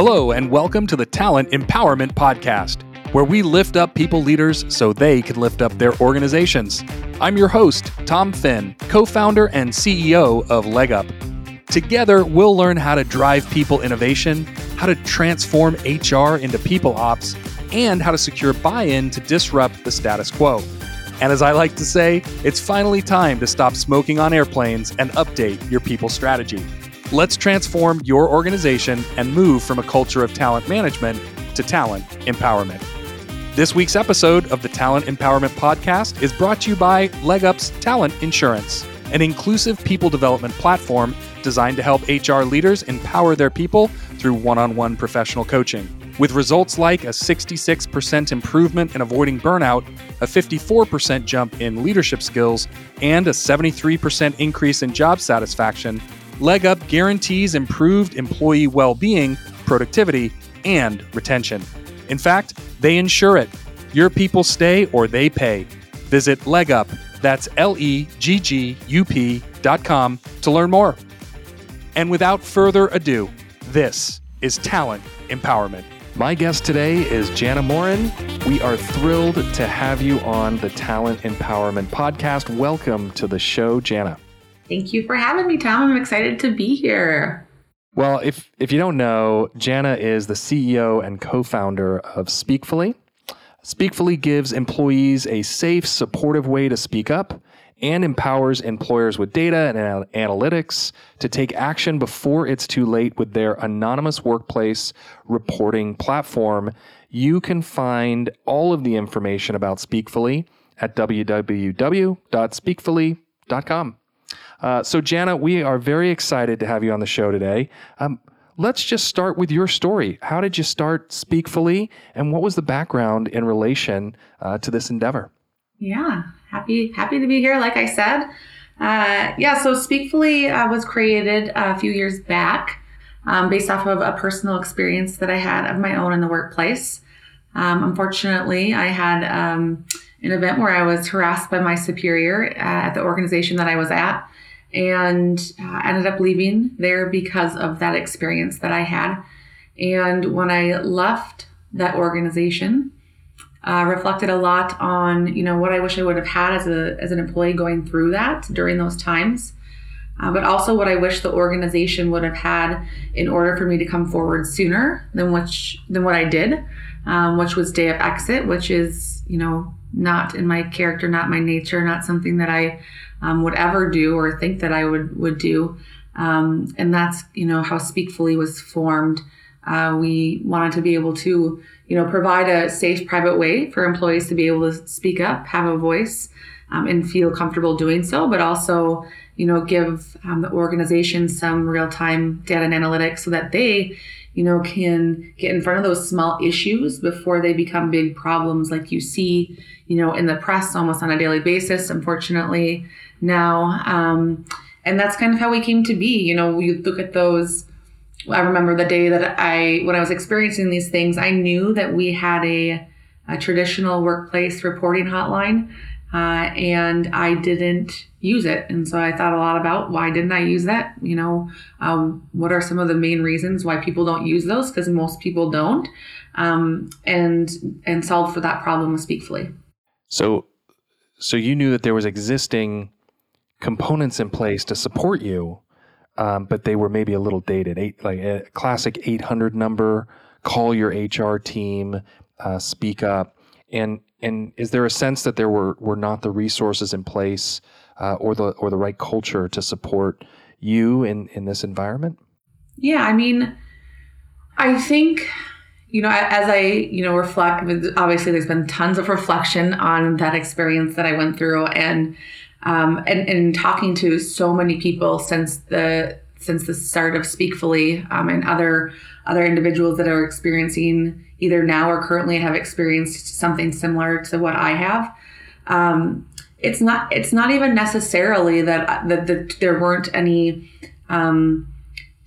Hello, and welcome to the Talent Empowerment Podcast, where we lift up people leaders so they can lift up their organizations. I'm your host, Tom Finn, co founder and CEO of LegUp. Together, we'll learn how to drive people innovation, how to transform HR into people ops, and how to secure buy in to disrupt the status quo. And as I like to say, it's finally time to stop smoking on airplanes and update your people strategy. Let's transform your organization and move from a culture of talent management to talent empowerment. This week's episode of the Talent Empowerment Podcast is brought to you by LegUp's Talent Insurance, an inclusive people development platform designed to help HR leaders empower their people through one on one professional coaching. With results like a 66% improvement in avoiding burnout, a 54% jump in leadership skills, and a 73% increase in job satisfaction, LegUp guarantees improved employee well being, productivity, and retention. In fact, they insure it. Your people stay or they pay. Visit LegUp, that's L E G G U P dot com to learn more. And without further ado, this is Talent Empowerment. My guest today is Jana Morrin. We are thrilled to have you on the Talent Empowerment Podcast. Welcome to the show, Jana. Thank you for having me, Tom. I'm excited to be here. Well, if if you don't know, Jana is the CEO and co-founder of Speakfully. Speakfully gives employees a safe, supportive way to speak up and empowers employers with data and analytics to take action before it's too late with their anonymous workplace reporting platform. You can find all of the information about Speakfully at www.speakfully.com. Uh, so, Jana, we are very excited to have you on the show today. Um, let's just start with your story. How did you start Speakfully, and what was the background in relation uh, to this endeavor? Yeah, happy happy to be here. Like I said, uh, yeah. So Speakfully uh, was created a few years back, um, based off of a personal experience that I had of my own in the workplace. Um, unfortunately, I had um, an event where I was harassed by my superior uh, at the organization that I was at, and uh, ended up leaving there because of that experience that I had. And when I left that organization, uh, reflected a lot on you know what I wish I would have had as a as an employee going through that during those times, uh, but also what I wish the organization would have had in order for me to come forward sooner than which than what I did, um, which was day of exit, which is you know not in my character, not my nature, not something that I um, would ever do or think that I would would do, um, and that's you know how Speakfully was formed. Uh, we wanted to be able to, you know, provide a safe, private way for employees to be able to speak up, have a voice, um, and feel comfortable doing so, but also, you know, give um, the organization some real-time data and analytics so that they, you know, can get in front of those small issues before they become big problems, like you see, you know, in the press almost on a daily basis. Unfortunately, now, um, and that's kind of how we came to be. You know, we look at those I remember the day that I, when I was experiencing these things, I knew that we had a, a traditional workplace reporting hotline, uh, and I didn't use it. And so I thought a lot about why didn't I use that? You know, um, what are some of the main reasons why people don't use those? Because most people don't, um, and and solve for that problem with Speakfully. So, so you knew that there was existing components in place to support you um, but they were maybe a little dated. Eight, like a classic 800 number, call your HR team, uh, speak up. And and is there a sense that there were were not the resources in place uh, or the or the right culture to support you in in this environment? Yeah, I mean, I think you know as I you know reflect. Obviously, there's been tons of reflection on that experience that I went through, and um, and, and talking to so many people since the since the start of Speakfully um, and other other individuals that are experiencing either now or currently have experienced something similar to what I have. Um, it's not it's not even necessarily that that, that there weren't any um,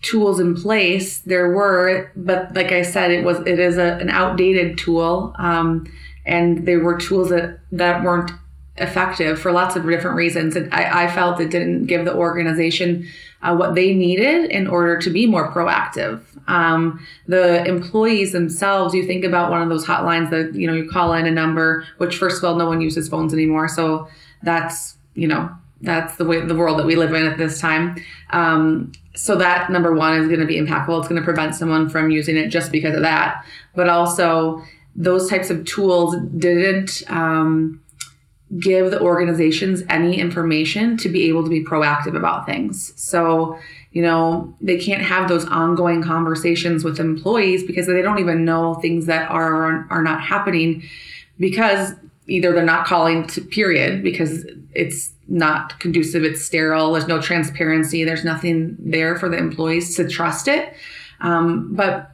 tools in place. There were, but like I said, it was it is a, an outdated tool, um, and there were tools that that weren't effective for lots of different reasons. And I, I felt it didn't give the organization uh, what they needed in order to be more proactive. Um, the employees themselves, you think about one of those hotlines that you know you call in a number, which first of all, no one uses phones anymore, so that's you know that's the way the world that we live in at this time. Um, so that number one is going to be impactful. It's going to prevent someone from using it just because of that. But also, those types of tools didn't um, give the organizations any information to be able to be proactive about things. So, you know, they can't have those ongoing conversations with employees because they don't even know things that are are not happening because either they're not calling to period because it's not conducive, it's sterile, there's no transparency, there's nothing there for the employees to trust it. Um, but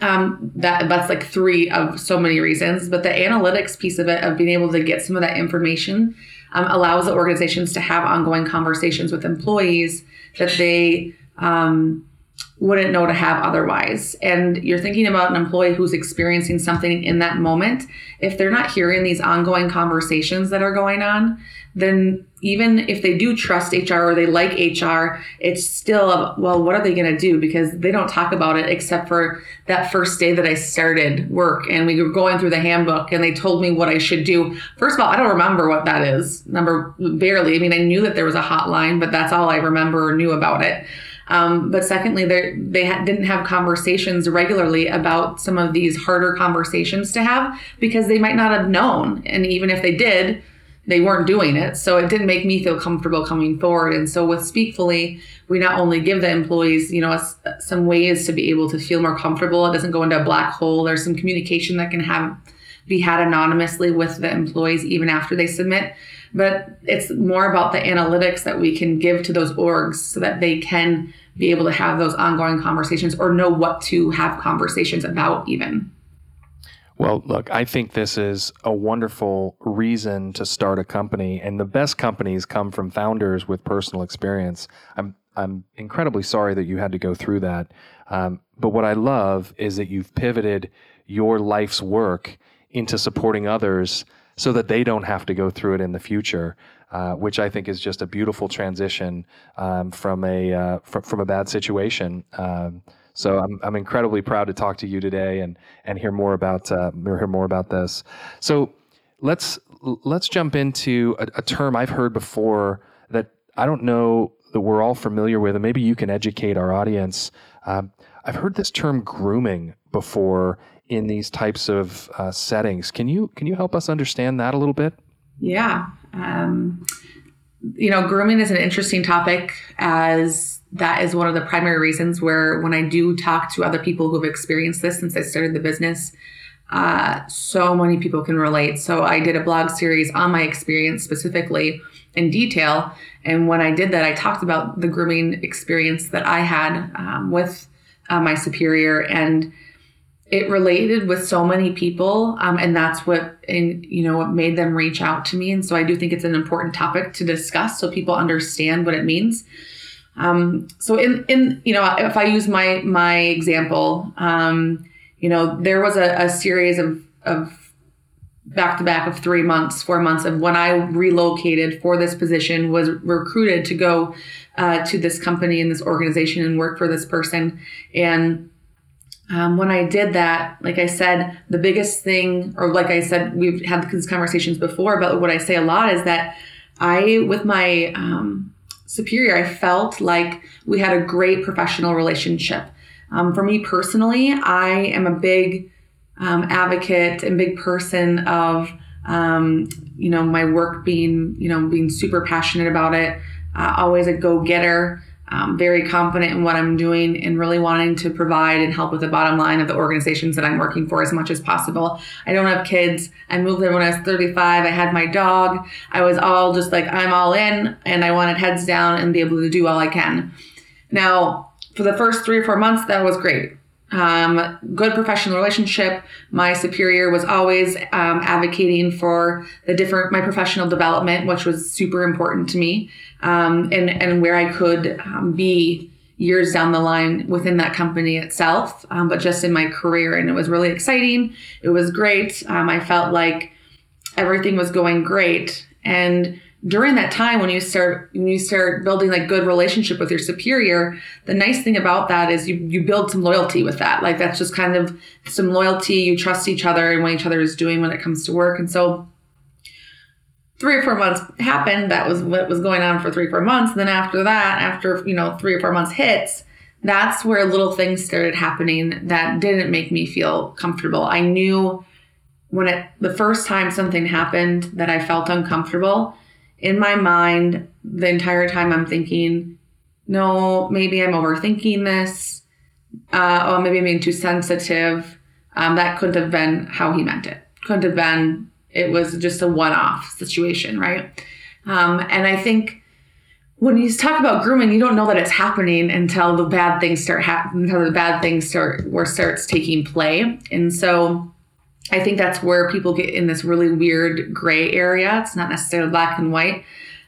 um, that that's like three of so many reasons. But the analytics piece of it, of being able to get some of that information, um, allows the organizations to have ongoing conversations with employees that they um, wouldn't know to have otherwise. And you're thinking about an employee who's experiencing something in that moment. If they're not hearing these ongoing conversations that are going on, then even if they do trust HR or they like HR, it's still, well, what are they going to do? Because they don't talk about it except for that first day that I started work and we were going through the handbook and they told me what I should do. First of all, I don't remember what that is. Number barely. I mean, I knew that there was a hotline, but that's all I remember or knew about it. Um, but secondly, they ha- didn't have conversations regularly about some of these harder conversations to have because they might not have known. And even if they did, they weren't doing it. So it didn't make me feel comfortable coming forward. And so with Speakfully, we not only give the employees, you know, some ways to be able to feel more comfortable. It doesn't go into a black hole. There's some communication that can have be had anonymously with the employees even after they submit. But it's more about the analytics that we can give to those orgs so that they can be able to have those ongoing conversations or know what to have conversations about, even. Well, look, I think this is a wonderful reason to start a company, and the best companies come from founders with personal experience. I'm I'm incredibly sorry that you had to go through that, um, but what I love is that you've pivoted your life's work into supporting others so that they don't have to go through it in the future. Uh, which I think is just a beautiful transition um, from a uh, fr- from a bad situation. Um, so I'm, I'm incredibly proud to talk to you today and and hear more about uh, hear more about this. So let's let's jump into a, a term I've heard before that I don't know that we're all familiar with, and maybe you can educate our audience. Um, I've heard this term grooming before in these types of uh, settings. Can you can you help us understand that a little bit? Yeah. Um, you know, grooming is an interesting topic as that is one of the primary reasons where when I do talk to other people who've experienced this since I started the business, uh, so many people can relate. So I did a blog series on my experience specifically in detail. And when I did that, I talked about the grooming experience that I had um, with uh, my superior and it related with so many people um, and that's what and you know what made them reach out to me. And so i do think it's an important topic to discuss so people understand what it means. Um, so in in you know if i use my my example um, you know there was a, a series of of back to back of three months four months of when i relocated for this position was recruited to go uh, to this company and this organization and work for this person. And um, when I did that, like I said, the biggest thing, or like I said, we've had these conversations before, but what I say a lot is that I, with my um, superior, I felt like we had a great professional relationship. Um, for me personally, I am a big um, advocate and big person of, um, you know, my work being, you know, being super passionate about it, uh, always a go getter um, very confident in what I'm doing and really wanting to provide and help with the bottom line of the organizations that I'm working for as much as possible. I don't have kids. I moved there when I was 35. I had my dog. I was all just like, I'm all in and I wanted heads down and be able to do all I can. Now, for the first three or four months, that was great um, good professional relationship. My superior was always um, advocating for the different my professional development, which was super important to me, um, and and where I could um, be years down the line within that company itself, um, but just in my career, and it was really exciting. It was great. Um, I felt like everything was going great, And during that time when you start when you start building like good relationship with your superior the nice thing about that is you you build some loyalty with that. Like that's just kind of some loyalty. You trust each other and what each other is doing when it comes to work. And so three or four months happened that was what was going on for three or four months and then after that after you know three or four months hits that's where little things started happening that didn't make me feel comfortable i knew when it the first time something happened that i felt uncomfortable in my mind the entire time I'm thinking, no, maybe I'm overthinking this. Uh, oh, maybe I'm being too sensitive. Um, that couldn't have been how he meant it. Couldn't have been. It was just a one-off situation, right? Um, and I think when you talk about grooming, you don't know that it's happening until the bad things start happening, until the bad things start where starts taking play. And so I think that's where people get in this really weird gray area. It's not necessarily black and white.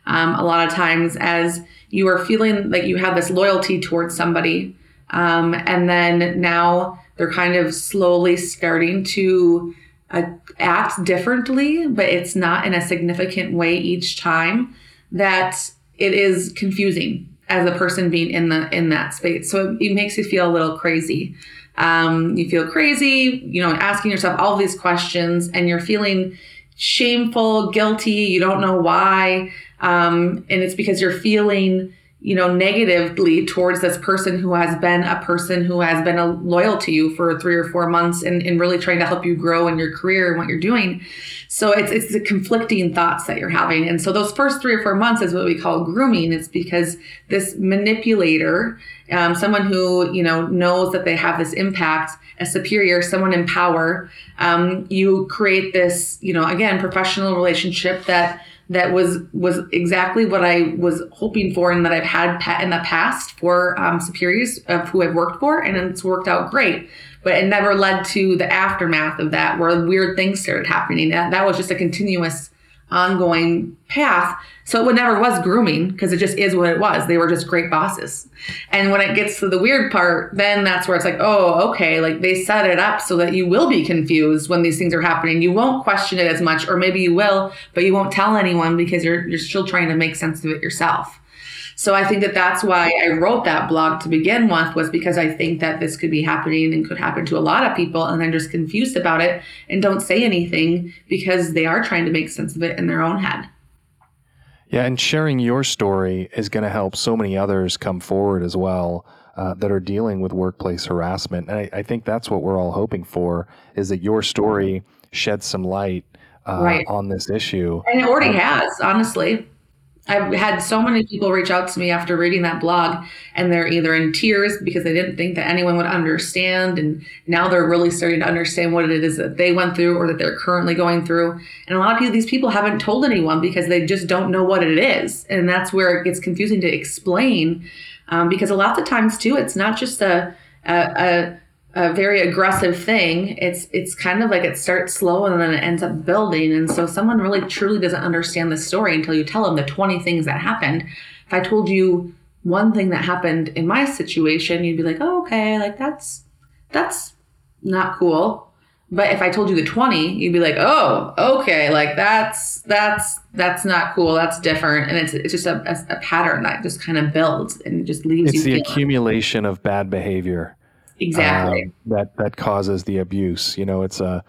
Um, a lot of times, as you are feeling like you have this loyalty towards somebody, um, and then now they're kind of slowly starting to uh, act differently, but it's not in a significant way each time. That it is confusing as a person being in the in that space. So it, it makes you feel a little crazy um, you feel crazy, you know, asking yourself all these questions, and you're feeling shameful, guilty, you don't know why. Um, and it's because you're feeling you know, negatively towards this person who has been a person who has been a loyal to you for three or four months and, and really trying to help you grow in your career and what you're doing. So it's it's the conflicting thoughts that you're having. And so those first three or four months is what we call grooming. It's because this manipulator, um, someone who, you know, knows that they have this impact, a superior, someone in power, um, you create this, you know, again, professional relationship that that was was exactly what I was hoping for and that I've had in the past for um, superiors of who I've worked for, and it's worked out great. But it never led to the aftermath of that, where weird things started happening. That, that was just a continuous ongoing path. So it never was grooming because it just is what it was. They were just great bosses. And when it gets to the weird part, then that's where it's like, oh, okay, like they set it up so that you will be confused when these things are happening. You won't question it as much, or maybe you will, but you won't tell anyone because you're you're still trying to make sense of it yourself. So I think that that's why I wrote that blog to begin with was because I think that this could be happening and could happen to a lot of people and they're just confused about it and don't say anything because they are trying to make sense of it in their own head. Yeah, and sharing your story is going to help so many others come forward as well uh, that are dealing with workplace harassment. And I, I, think that's what we're all hoping for is that your story sheds some light uh, right. on this issue. And it already um, has, honestly. I've had so many people reach out to me after reading that blog, and they're either in tears because they didn't think that anyone would understand, and now they're really starting to understand what it is that they went through or that they're currently going through. And a lot of these people haven't told anyone because they just don't know what it is, and that's where it gets confusing to explain. Um, because a lot of times too, it's not just a, a, a a very aggressive thing it's it's kind of like it starts slow and then it ends up building. And so someone really truly doesn't understand the story until you tell them the 20 things that happened. If i told you one thing that happened in my situation you'd be like oh okay like that's that's not cool. But if i told you the 20 you'd be like oh okay like that's that's that's not cool that's different. And it's it's just a, a, a pattern that just kind of builds and just leaves it's you the feeling. accumulation of bad behavior exactly um, that that causes the abuse. You know, it's a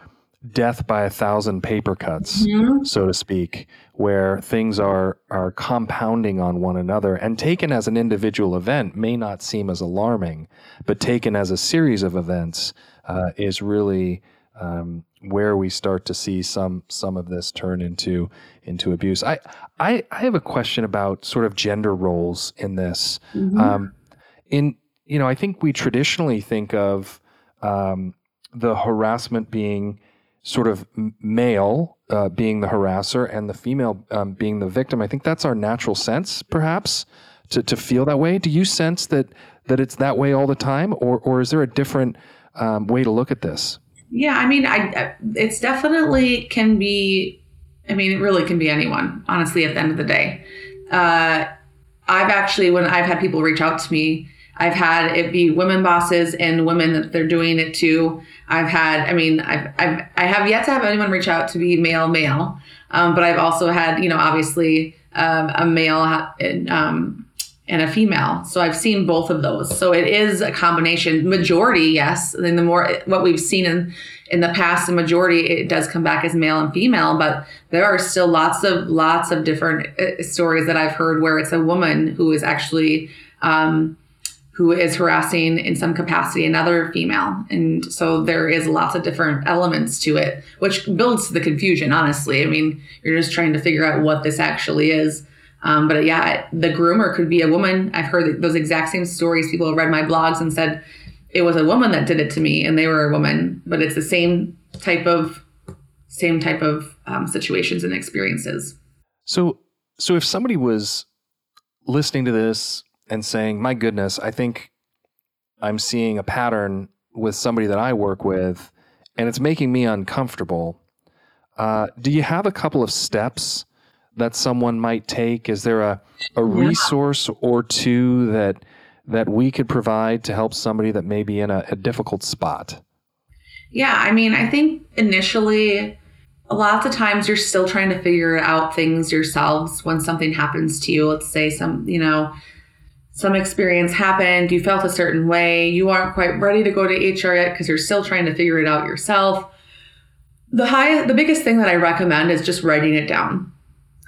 death by a thousand paper cuts, mm-hmm. so to speak, where things are are compounding on one another and taken as an individual event may not seem as alarming, but taken as a series of events uh, is really um, where we start to see some some of this turn into into abuse. I I, I have a question about sort of gender roles in this. Mm-hmm. Um, in you know, I think we traditionally think of um, the harassment being sort of male uh, being the harasser and the female um, being the victim. I think that's our natural sense, perhaps, to, to feel that way. Do you sense that that it's that way all the time, or or is there a different um, way to look at this? Yeah, I mean, I it's definitely can be. I mean, it really can be anyone. Honestly, at the end of the day, uh, I've actually when I've had people reach out to me I've had it be women bosses and women that they're doing it to. I've had, I mean, I've, I've I have yet to have anyone reach out to be male male. Um, but I've also had, you know, obviously um, a male and, um, and a female. So I've seen both of those. So it is a combination. Majority, yes. Then the more what we've seen in in the past, the majority it does come back as male and female. But there are still lots of lots of different uh, stories that I've heard where it's a woman who is actually um, who is harassing in some capacity another female. And so there is lots of different elements to it, which builds the confusion, honestly. I mean, you're just trying to figure out what this actually is. Um, but yeah, the groomer could be a woman. I've heard those exact same stories. People have read my blogs and said it was a woman that did it to me and they were a woman, but it's the same type of same type of um, situations and experiences. So, so if somebody was listening to this and saying, my goodness, I think I'm seeing a pattern with somebody that I work with and it's making me uncomfortable. Uh, do you have a couple of steps that someone might take? Is there a, a resource or two that that we could provide to help somebody that may be in a, a difficult spot? Yeah, I mean, I think initially a lot of times you're still trying to figure out things yourselves when something happens to you. Let's say some, you know, some experience happened, you felt a certain way, you aren't quite ready to go to HR yet because you're still trying to figure it out yourself. The high the biggest thing that I recommend is just writing it down.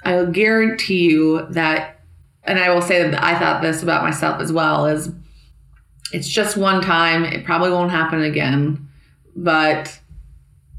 I will guarantee you that and I will say that I thought this about myself as well is it's just one time, it probably won't happen again, but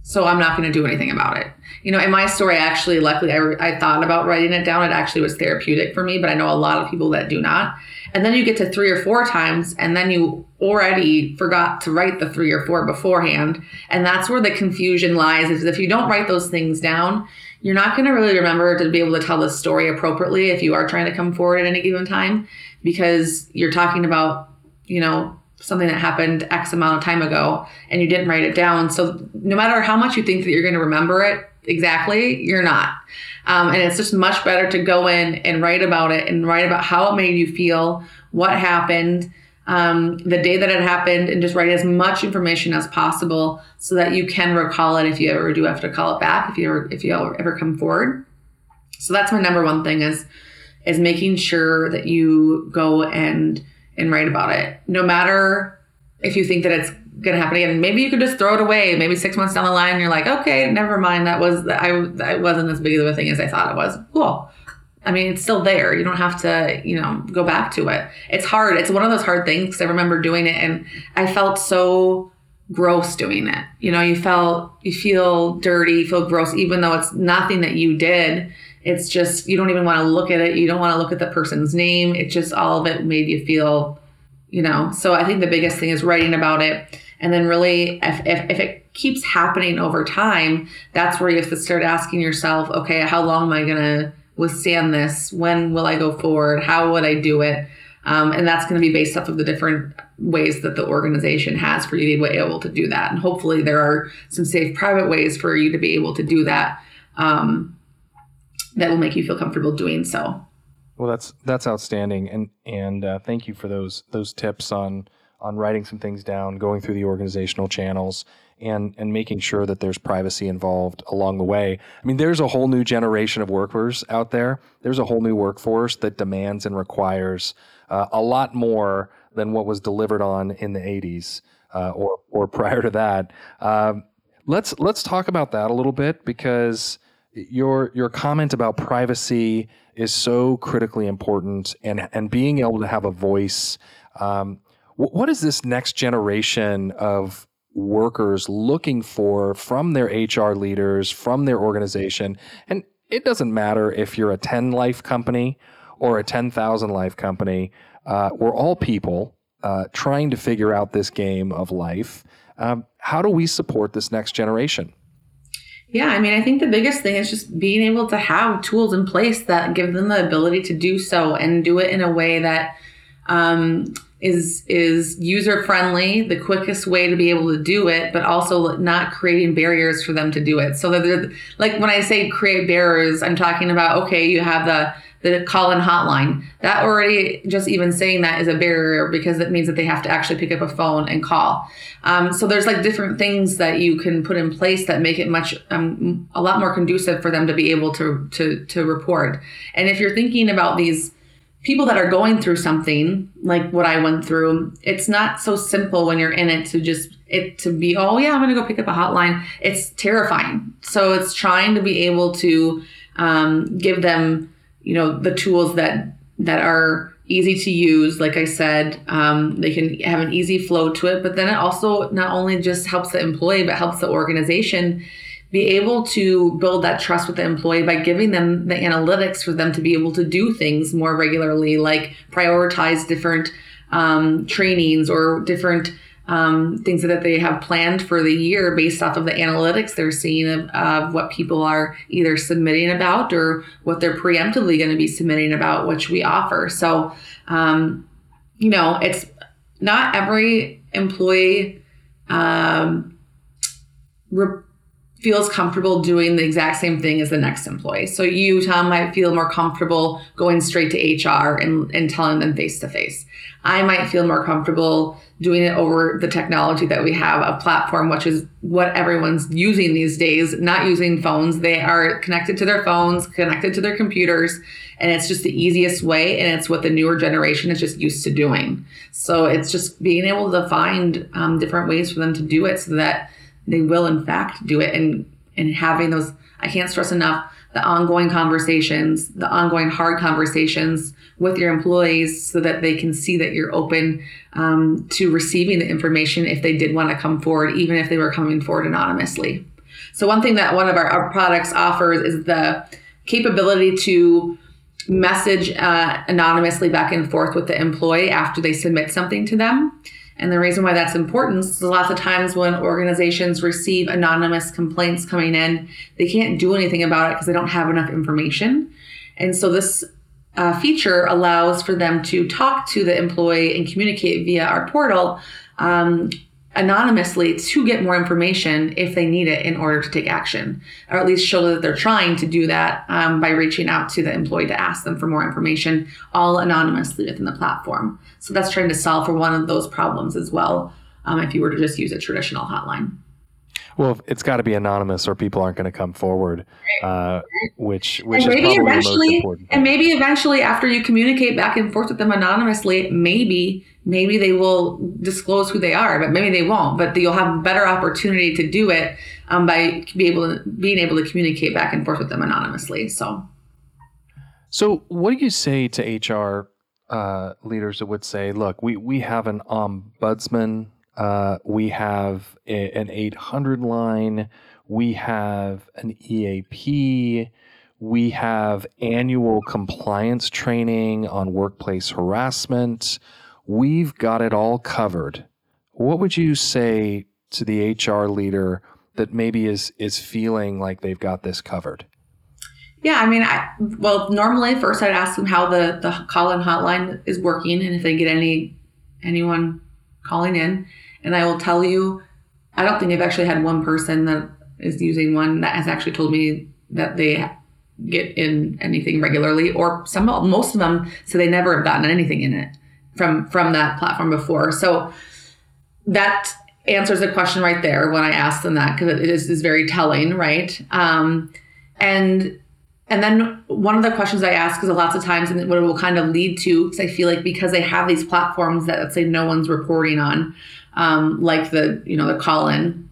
so I'm not going to do anything about it. You know, in my story, actually, luckily, I, I thought about writing it down. It actually was therapeutic for me, but I know a lot of people that do not. And then you get to three or four times, and then you already forgot to write the three or four beforehand. And that's where the confusion lies is if you don't write those things down, you're not going to really remember to be able to tell the story appropriately if you are trying to come forward at any given time because you're talking about, you know, something that happened X amount of time ago and you didn't write it down. So no matter how much you think that you're going to remember it exactly, you're not. Um, and it's just much better to go in and write about it and write about how it made you feel, what happened, um, the day that it happened, and just write as much information as possible so that you can recall it if you ever do have to call it back if you ever if you ever come forward. So that's my number one thing is is making sure that you go and and write about it. No matter if you think that it's going to happen again, maybe you could just throw it away. Maybe six months down the line, you're like, okay, never mind. That was I. That wasn't as big of a thing as I thought it was. Cool. I mean, it's still there. You don't have to, you know, go back to it. It's hard. It's one of those hard things because I remember doing it and I felt so gross doing it. You know, you felt, you feel dirty, you feel gross, even though it's nothing that you did. It's just, you don't even want to look at it. You don't want to look at the person's name. It just, all of it made you feel, you know. So I think the biggest thing is writing about it. And then really, if, if, if it keeps happening over time, that's where you have to start asking yourself, okay, how long am I going to withstand this? When will I go forward? How would I do it? Um, and that's going to be based off of the different ways that the organization has for you to be able to do that. And hopefully, there are some safe private ways for you to be able to do that. Um, that will make you feel comfortable doing so. Well, that's that's outstanding, and and uh, thank you for those those tips on on writing some things down, going through the organizational channels, and and making sure that there's privacy involved along the way. I mean, there's a whole new generation of workers out there. There's a whole new workforce that demands and requires uh, a lot more than what was delivered on in the 80s uh, or or prior to that. Um, let's let's talk about that a little bit because your your comment about privacy is so critically important, and and being able to have a voice. Um, what is this next generation of workers looking for from their HR leaders, from their organization? And it doesn't matter if you're a 10 life company or a 10,000 life company. Uh, we're all people uh, trying to figure out this game of life. Um, how do we support this next generation? Yeah, I mean, I think the biggest thing is just being able to have tools in place that give them the ability to do so and do it in a way that um, is is user friendly, the quickest way to be able to do it, but also not creating barriers for them to do it. So that like when I say create barriers, I'm talking about okay, you have the the call in hotline. That already, just even saying that is a barrier because it means that they have to actually pick up a phone and call. Um, so there's like different things that you can put in place that make it much, um, a lot more conducive for them to be able to, to, to report. And if you're thinking about these people that are going through something like what I went through, it's not so simple when you're in it to just it to be, oh yeah, I'm gonna go pick up a hotline. It's terrifying. So it's trying to be able to um, give them you know the tools that that are easy to use like i said um, they can have an easy flow to it but then it also not only just helps the employee but helps the organization be able to build that trust with the employee by giving them the analytics for them to be able to do things more regularly like prioritize different um, trainings or different um, things that they have planned for the year based off of the analytics they're seeing of, of what people are either submitting about or what they're preemptively going to be submitting about, which we offer. So, um, you know, it's not every employee um, feels comfortable doing the exact same thing as the next employee. So you, Tom, might feel more comfortable going straight to HR and, and telling them face to face. I might feel more comfortable doing it over the technology that we have, a platform, which is what everyone's using these days, not using phones. They are connected to their phones, connected to their computers, and it's just the easiest way. And it's what the newer generation is just used to doing. So it's just being able to find um, different ways for them to do it so that they will, in fact, do it and, and having those, I can't stress enough the ongoing conversations, the ongoing hard conversations with your employees so that they can see that you're open um, to receiving the information if they did want to come forward, even if they were coming forward anonymously. So, one thing that one of our, our products offers is the capability to message uh, anonymously back and forth with the employee after they submit something to them. And the reason why that's important is lots of times when organizations receive anonymous complaints coming in, they can't do anything about it because they don't have enough information. And so this uh, feature allows for them to talk to the employee and communicate via our portal um, anonymously to get more information if they need it in order to take action, or at least show that they're trying to do that um, by reaching out to the employee to ask them for more information, all anonymously within the platform. So that's trying to solve for one of those problems as well. Um, if you were to just use a traditional hotline. Well, it's got to be anonymous, or people aren't going to come forward. Uh, which, which and maybe eventually, and maybe eventually, after you communicate back and forth with them anonymously, maybe maybe they will disclose who they are, but maybe they won't. But you'll have better opportunity to do it um, by be able to, being able to communicate back and forth with them anonymously. So, so what do you say to HR uh, leaders that would say, "Look, we we have an ombudsman, uh, we have a, an 800 line, we have an EAP." We have annual compliance training on workplace harassment we've got it all covered. What would you say to the HR leader that maybe is is feeling like they've got this covered? Yeah, I mean, I, well, normally first I'd ask them how the the call-in hotline is working, and if they get any anyone calling in, and I will tell you, I don't think I've actually had one person that is using one that has actually told me that they get in anything regularly, or some most of them so they never have gotten anything in it from from that platform before. So that answers the question right there when I ask them that because it is, is very telling, right? Um, and and then one of the questions I ask is a lots of times, and what it will kind of lead to, because I feel like because they have these platforms that let's say no one's reporting on, um, like the you know the call in,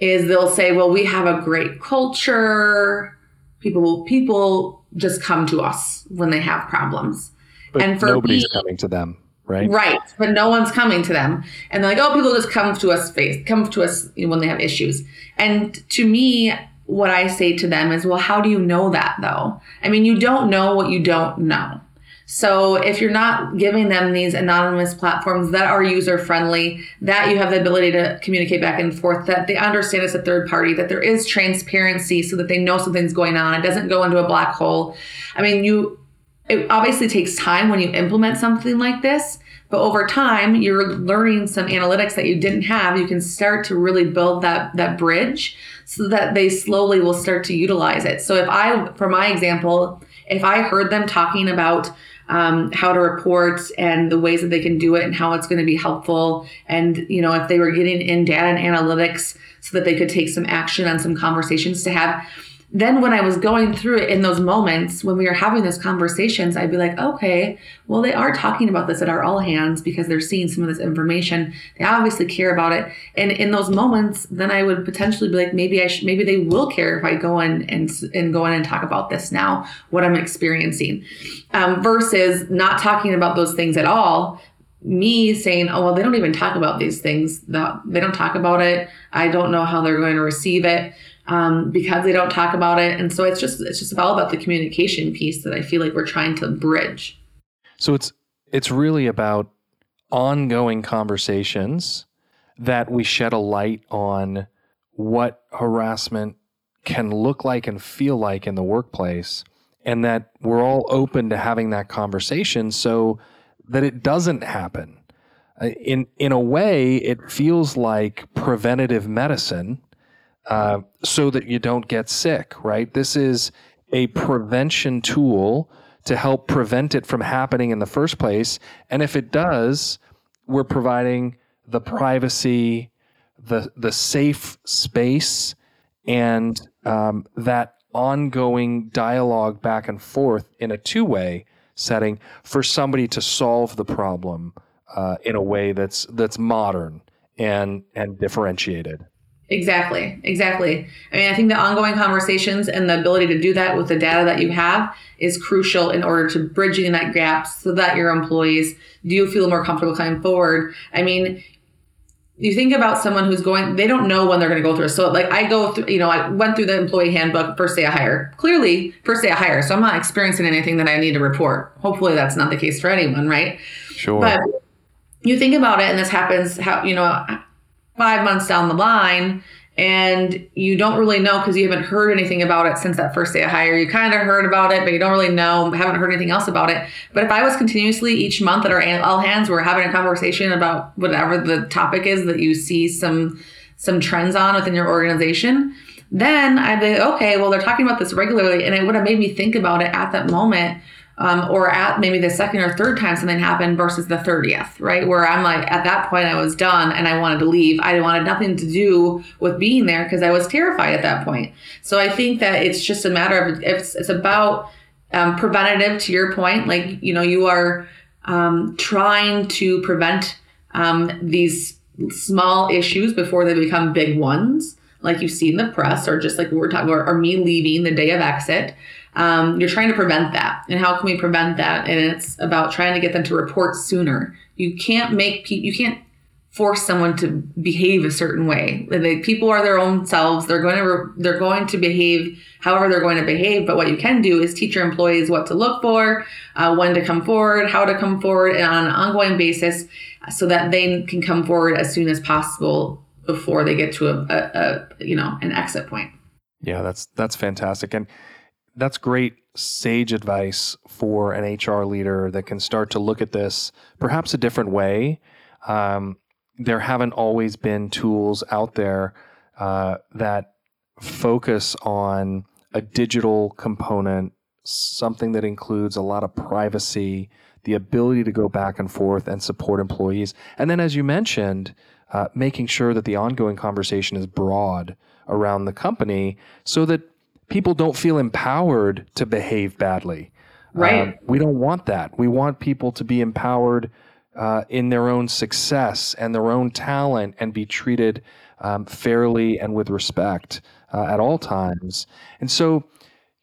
is they'll say, well, we have a great culture. People people just come to us when they have problems. But and for nobody's me, coming to them, right? Right, but no one's coming to them, and they're like, "Oh, people just come to us face, come to us when they have issues." And to me, what I say to them is, "Well, how do you know that, though? I mean, you don't know what you don't know." So if you're not giving them these anonymous platforms that are user friendly, that you have the ability to communicate back and forth, that they understand it's a third party, that there is transparency so that they know something's going on, it doesn't go into a black hole. I mean, you it obviously takes time when you implement something like this, but over time you're learning some analytics that you didn't have. You can start to really build that that bridge so that they slowly will start to utilize it. So if I for my example, if I heard them talking about um, how to report and the ways that they can do it and how it's going to be helpful, and you know if they were getting in data and analytics so that they could take some action on some conversations to have then when I was going through it in those moments when we were having those conversations, I'd be like, okay, well, they are talking about this at our all hands because they're seeing some of this information. They obviously care about it. And in those moments, then I would potentially be like, maybe I should, maybe they will care if I go in and, and go in and talk about this now, what I'm experiencing, um, versus not talking about those things at all, me saying, oh, well, they don't even talk about these things. They don't talk about it. I don't know how they're going to receive it um, because they don't talk about it. And so it's just it's just all about the communication piece that I feel like we're trying to bridge. So it's it's really about ongoing conversations that we shed a light on what harassment can look like and feel like in the workplace and that we're all open to having that conversation so that it doesn't happen uh, in in a way it feels like preventative medicine uh, so that you don't get sick, right? This is a prevention tool to help prevent it from happening in the first place. And if it does, we're providing the privacy, the the safe space, and um, that ongoing dialogue back and forth in a two way setting for somebody to solve the problem uh, in a way that's that's modern and and differentiated. Exactly, exactly. I mean, I think the ongoing conversations and the ability to do that with the data that you have is crucial in order to bridging that gap so that your employees do feel more comfortable coming forward. I mean, you think about someone who's going, they don't know when they're going to go through. So, like, I go through, you know, I went through the employee handbook first day of hire. Clearly, first day of hire. So, I'm not experiencing anything that I need to report. Hopefully, that's not the case for anyone, right? Sure. But you think about it, and this happens, how, you know, five months down the line and you don't really know because you haven't heard anything about it since that first day of hire. You kind of heard about it, but you don't really know, haven't heard anything else about it. But if I was continuously each month at our all hands, we're having a conversation about whatever the topic is that you see some some trends on within your organization, then I'd be okay. Well, they're talking about this regularly, and it would have made me think about it at that moment um, or at maybe the second or third time something happened versus the 30th, right? Where I'm like, at that point, I was done and I wanted to leave. I wanted nothing to do with being there because I was terrified at that point. So I think that it's just a matter of, it's, it's about um, preventative to your point. Like, you know, you are um, trying to prevent um, these small issues before they become big ones, like you see in the press, or just like we're talking about, or me leaving the day of exit um, you're trying to prevent that. And how can we prevent that? And it's about trying to get them to report sooner. You can't make pe- you can't force someone to behave a certain way. People are their own selves. They're going to re- they're going to behave however they're going to behave. But what you can do is teach your employees what to look for, uh, when to come forward, how to come forward, and on an ongoing basis, so that they can come forward as soon as possible before they get to a, a, a you know an exit point. Yeah, that's that's fantastic. And that's great sage advice for an HR leader that can start to look at this perhaps a different way. Um, there haven't always been tools out there uh, that focus on a digital component, something that includes a lot of privacy, the ability to go back and forth and support employees. And then, as you mentioned, uh, making sure that the ongoing conversation is broad around the company so that people don't feel empowered to behave badly. Right. Um, we don't want that. We want people to be empowered uh, in their own success and their own talent and be treated um, fairly and with respect uh, at all times. And so,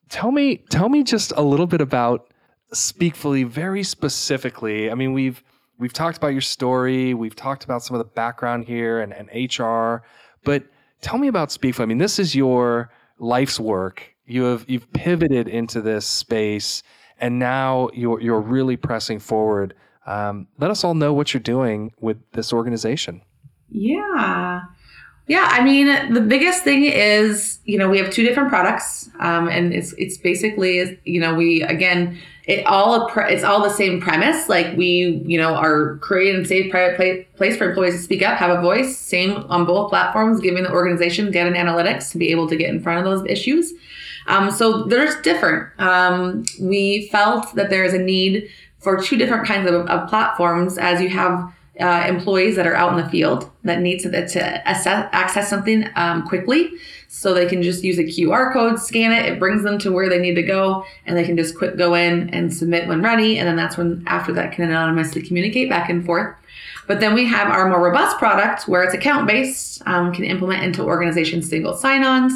tell me, tell me just a little bit about Speakfully, very specifically. I mean, we've we've talked about your story, we've talked about some of the background here and, and HR, but tell me about Speakfully. I mean, this is your life's work. You have you've pivoted into this space, and now you're you're really pressing forward. Um, let us all know what you're doing with this organization. Yeah. Yeah, I mean, the biggest thing is, you know, we have two different products, um, and it's it's basically, you know, we again, it all it's all the same premise. Like we, you know, are creating a safe private place for employees to speak up, have a voice. Same on both platforms, giving the organization data and analytics to be able to get in front of those issues. Um, so there's different. Um, we felt that there is a need for two different kinds of, of platforms as you have uh, employees that are out in the field that need to, to assess, access something um, quickly. So they can just use a QR code, scan it, it brings them to where they need to go, and they can just quick go in and submit when ready. And then that's when, after that, can anonymously communicate back and forth. But then we have our more robust product where it's account based, um, can implement into organizations single sign ons.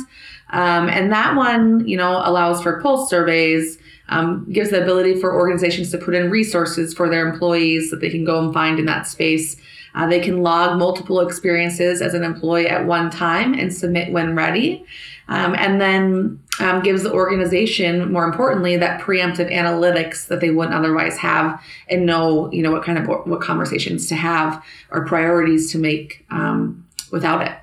Um, and that one, you know, allows for pulse surveys, um, gives the ability for organizations to put in resources for their employees that they can go and find in that space. Uh, they can log multiple experiences as an employee at one time and submit when ready. Um, and then um, gives the organization, more importantly, that preemptive analytics that they wouldn't otherwise have and know, you know, what kind of what conversations to have or priorities to make um, without it.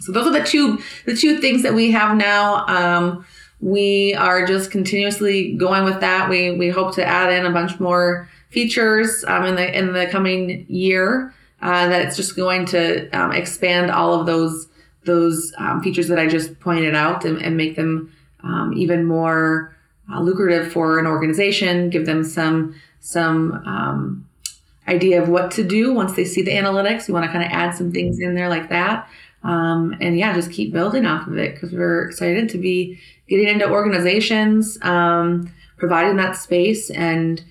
So those are the two the two things that we have now. We are just continuously going with that. We we hope to add in a bunch more features um, in the in the coming year. Uh, that's just going to um, expand all of those those um, features that I just pointed out and, and make them um, even more uh, lucrative for an organization. Give them some some um, idea of what to do once they see the analytics. We want to kind of add some things in there like that. Um, and yeah, just keep building off of it because we're excited to be getting into organizations, um, providing that space, and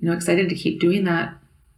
you know, excited to keep doing that.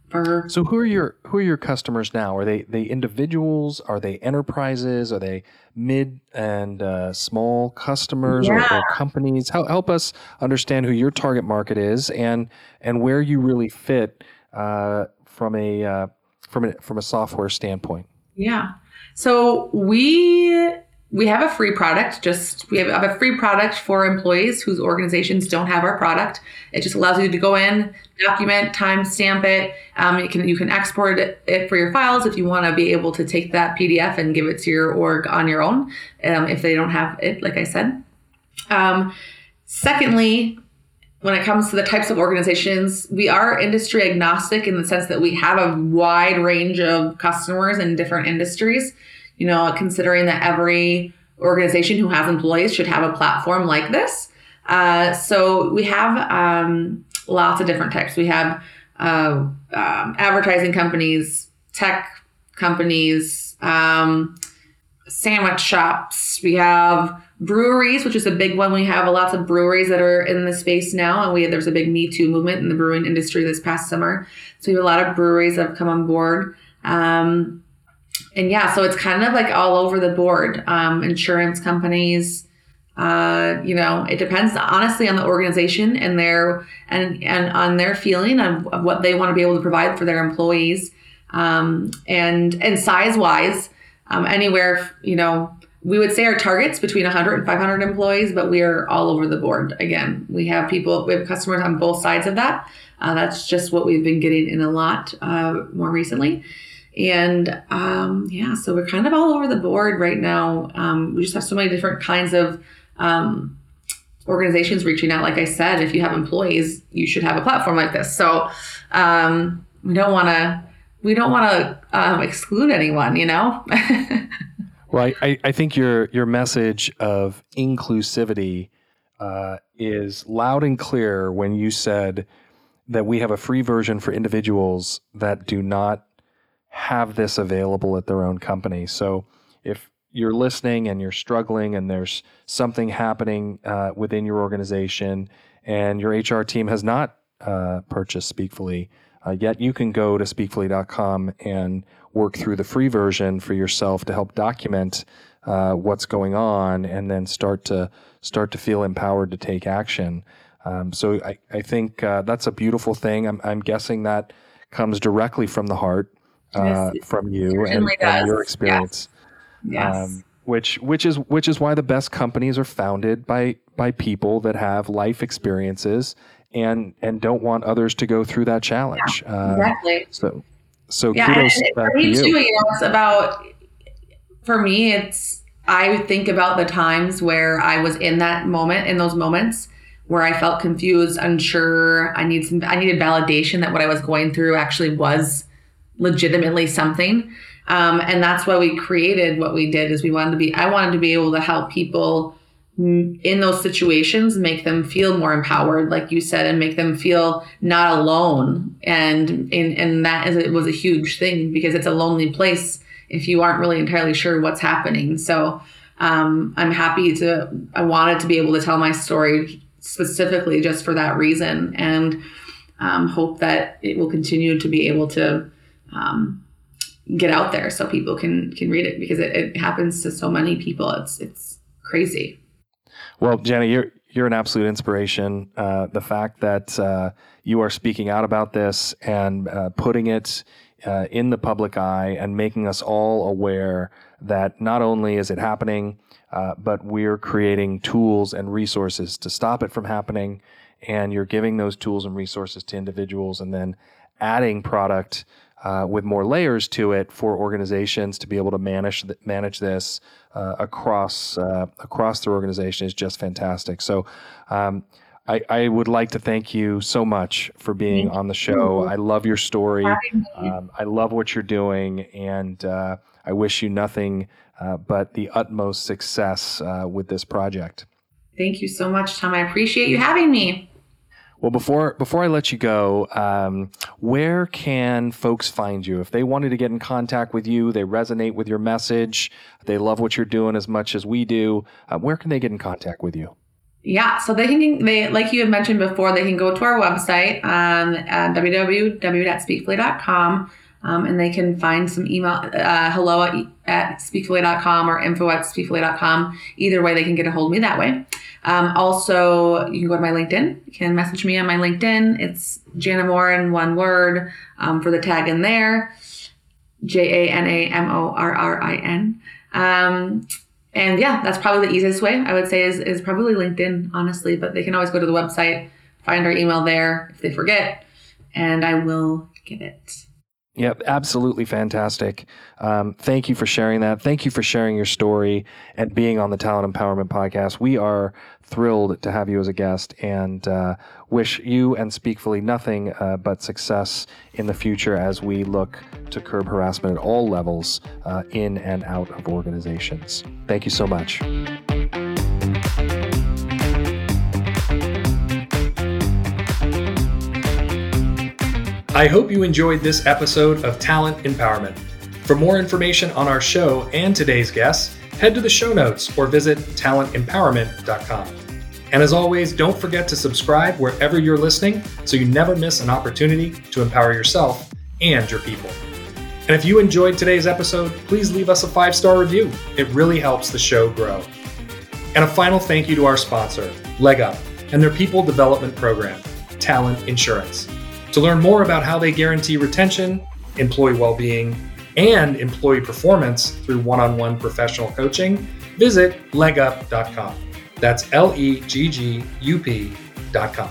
For so, who are your who are your customers now? Are they they individuals? Are they enterprises? Are they mid and uh, small customers yeah. or, or, companies? Help, help us understand who your target market is and and where you really fit uh, from a uh, from a from a software standpoint. Yeah. So we we have a free product. Just we have, have, a free product for employees whose organizations don't have our product. It just allows you to go in, document, timestamp it. Um, you can you can export it, it, for your files if you want to be able to take that PDF and give it to your org on your own. Um, if they don't have it, like I said. Um, secondly, when it comes to the types of organizations, we are industry agnostic in the sense that we have a wide range of customers in different industries you know, considering that every organization who has employees should have a platform like this. Uh, so we have um, lots of different types. We have uh, um, advertising companies, tech companies, um, sandwich shops. We have breweries, which is a big one. We have lots of breweries that are in the space now, and we there's a big Me Too movement in the brewing industry this past summer. So we have a lot of breweries that have come on board. Um, and yeah, so it's kind of like all over the board. Um, insurance companies, uh, you know, it depends honestly on the organization and their and and on their feeling of, of what they want to be able to provide for their employees. Um, and and size wise, um, anywhere you know, we would say our targets between 100 and 500 employees, but we are all over the board. Again, we have people, we have customers on both sides of that. Uh, that's just what we've been getting in a lot uh, more recently. And um, yeah, so we're kind of all over the board right now. Um, we just have so many different kinds of um, organizations reaching out. Like I said, if you have employees, you should have a platform like this. So um, we don't want to we don't want to um, exclude anyone, you know. well, I, I think your your message of inclusivity uh, is loud and clear when you said that we have a free version for individuals that do not have this available at their own company. So if you're listening and you're struggling and there's something happening uh, within your organization and your HR team has not uh, purchased Speakfully, uh, yet you can go to speakfully.com and work through the free version for yourself to help document uh, what's going on and then start to start to feel empowered to take action. Um, so I, I think uh, that's a beautiful thing. I'm, I'm guessing that comes directly from the heart uh, from you and, and, your experience. Yes. yes. Um, which which is which is why the best companies are founded by by people that have life experiences and and don't want others to go through that challenge. Yeah, uh, exactly. so so yeah, kudos and, for me you. too. You know, it's about for me. It's I think about the times where I was in that moment, in those moments where I felt confused, unsure. I need some. I needed validation that what I was going through actually was legitimately something. Um, and that's why we created what we did is we wanted to be, I wanted to be able to help people in those situations make them feel more empowered like you said and make them feel not alone. And and, and that is it was a huge thing because it's a lonely place if you aren't really entirely sure what's happening. So um, i'm happy to i wanted to be able to tell my story specifically just for that reason and um, hope that it will continue to be able to um, get out there so people can can read it because it, it happens to so many people. It's it's crazy well, Jenny, you're you're an absolute inspiration. Uh, the fact that uh, you are speaking out about this and uh, putting it uh, in the public eye and making us all aware that not only is it happening, uh, but we're creating tools and resources to stop it from happening. And you're giving those tools and resources to individuals, and then adding product uh, with more layers to it for organizations to be able to manage th- manage this uh, across uh, across their organization is just fantastic. So. Um, I, I, would like to thank you so much for being on the show. I love your story. Um, I love what you're doing, and uh, I wish you nothing uh, but the utmost success uh, with this project. Thank you so much, Tom. I appreciate you having me. Well, before before I let you go, um, where can folks find you if they wanted to get in contact with you? They resonate with your message. They love what you're doing as much as we do. Uh, where can they get in contact with you? Yeah, so they can they like you had mentioned before, they can go to our website um, at www.speakfully.com um, and they can find some email uh, hello at, speakfully.com or info at speakfully.com. Either way, they can get a hold of me that way. Um, also, you can go to my LinkedIn. You can message me on my LinkedIn. It's Jana Morrin one word um, for the tag in there. J A N A M O R R I N. Um, and yeah, that's probably the easiest way I would say is, is probably LinkedIn, honestly. But they can always go to the website, find our email there if they forget, and I will get it. Yep, absolutely fantastic. Um, thank you for sharing that. Thank you for sharing your story and being on the Talent Empowerment Podcast. We are thrilled to have you as a guest and uh, wish you and Speakfully nothing uh, but success in the future as we look to curb harassment at all levels uh, in and out of organizations. Thank you so much. I hope you enjoyed this episode of Talent Empowerment. For more information on our show and today's guests, head to the show notes or visit talentempowerment.com. And as always, don't forget to subscribe wherever you're listening so you never miss an opportunity to empower yourself and your people. And if you enjoyed today's episode, please leave us a five star review. It really helps the show grow. And a final thank you to our sponsor, LeggUp, and their people development program, Talent Insurance. To learn more about how they guarantee retention, employee well being, and employee performance through one on one professional coaching, visit leggup.com. That's L E G G U P.com.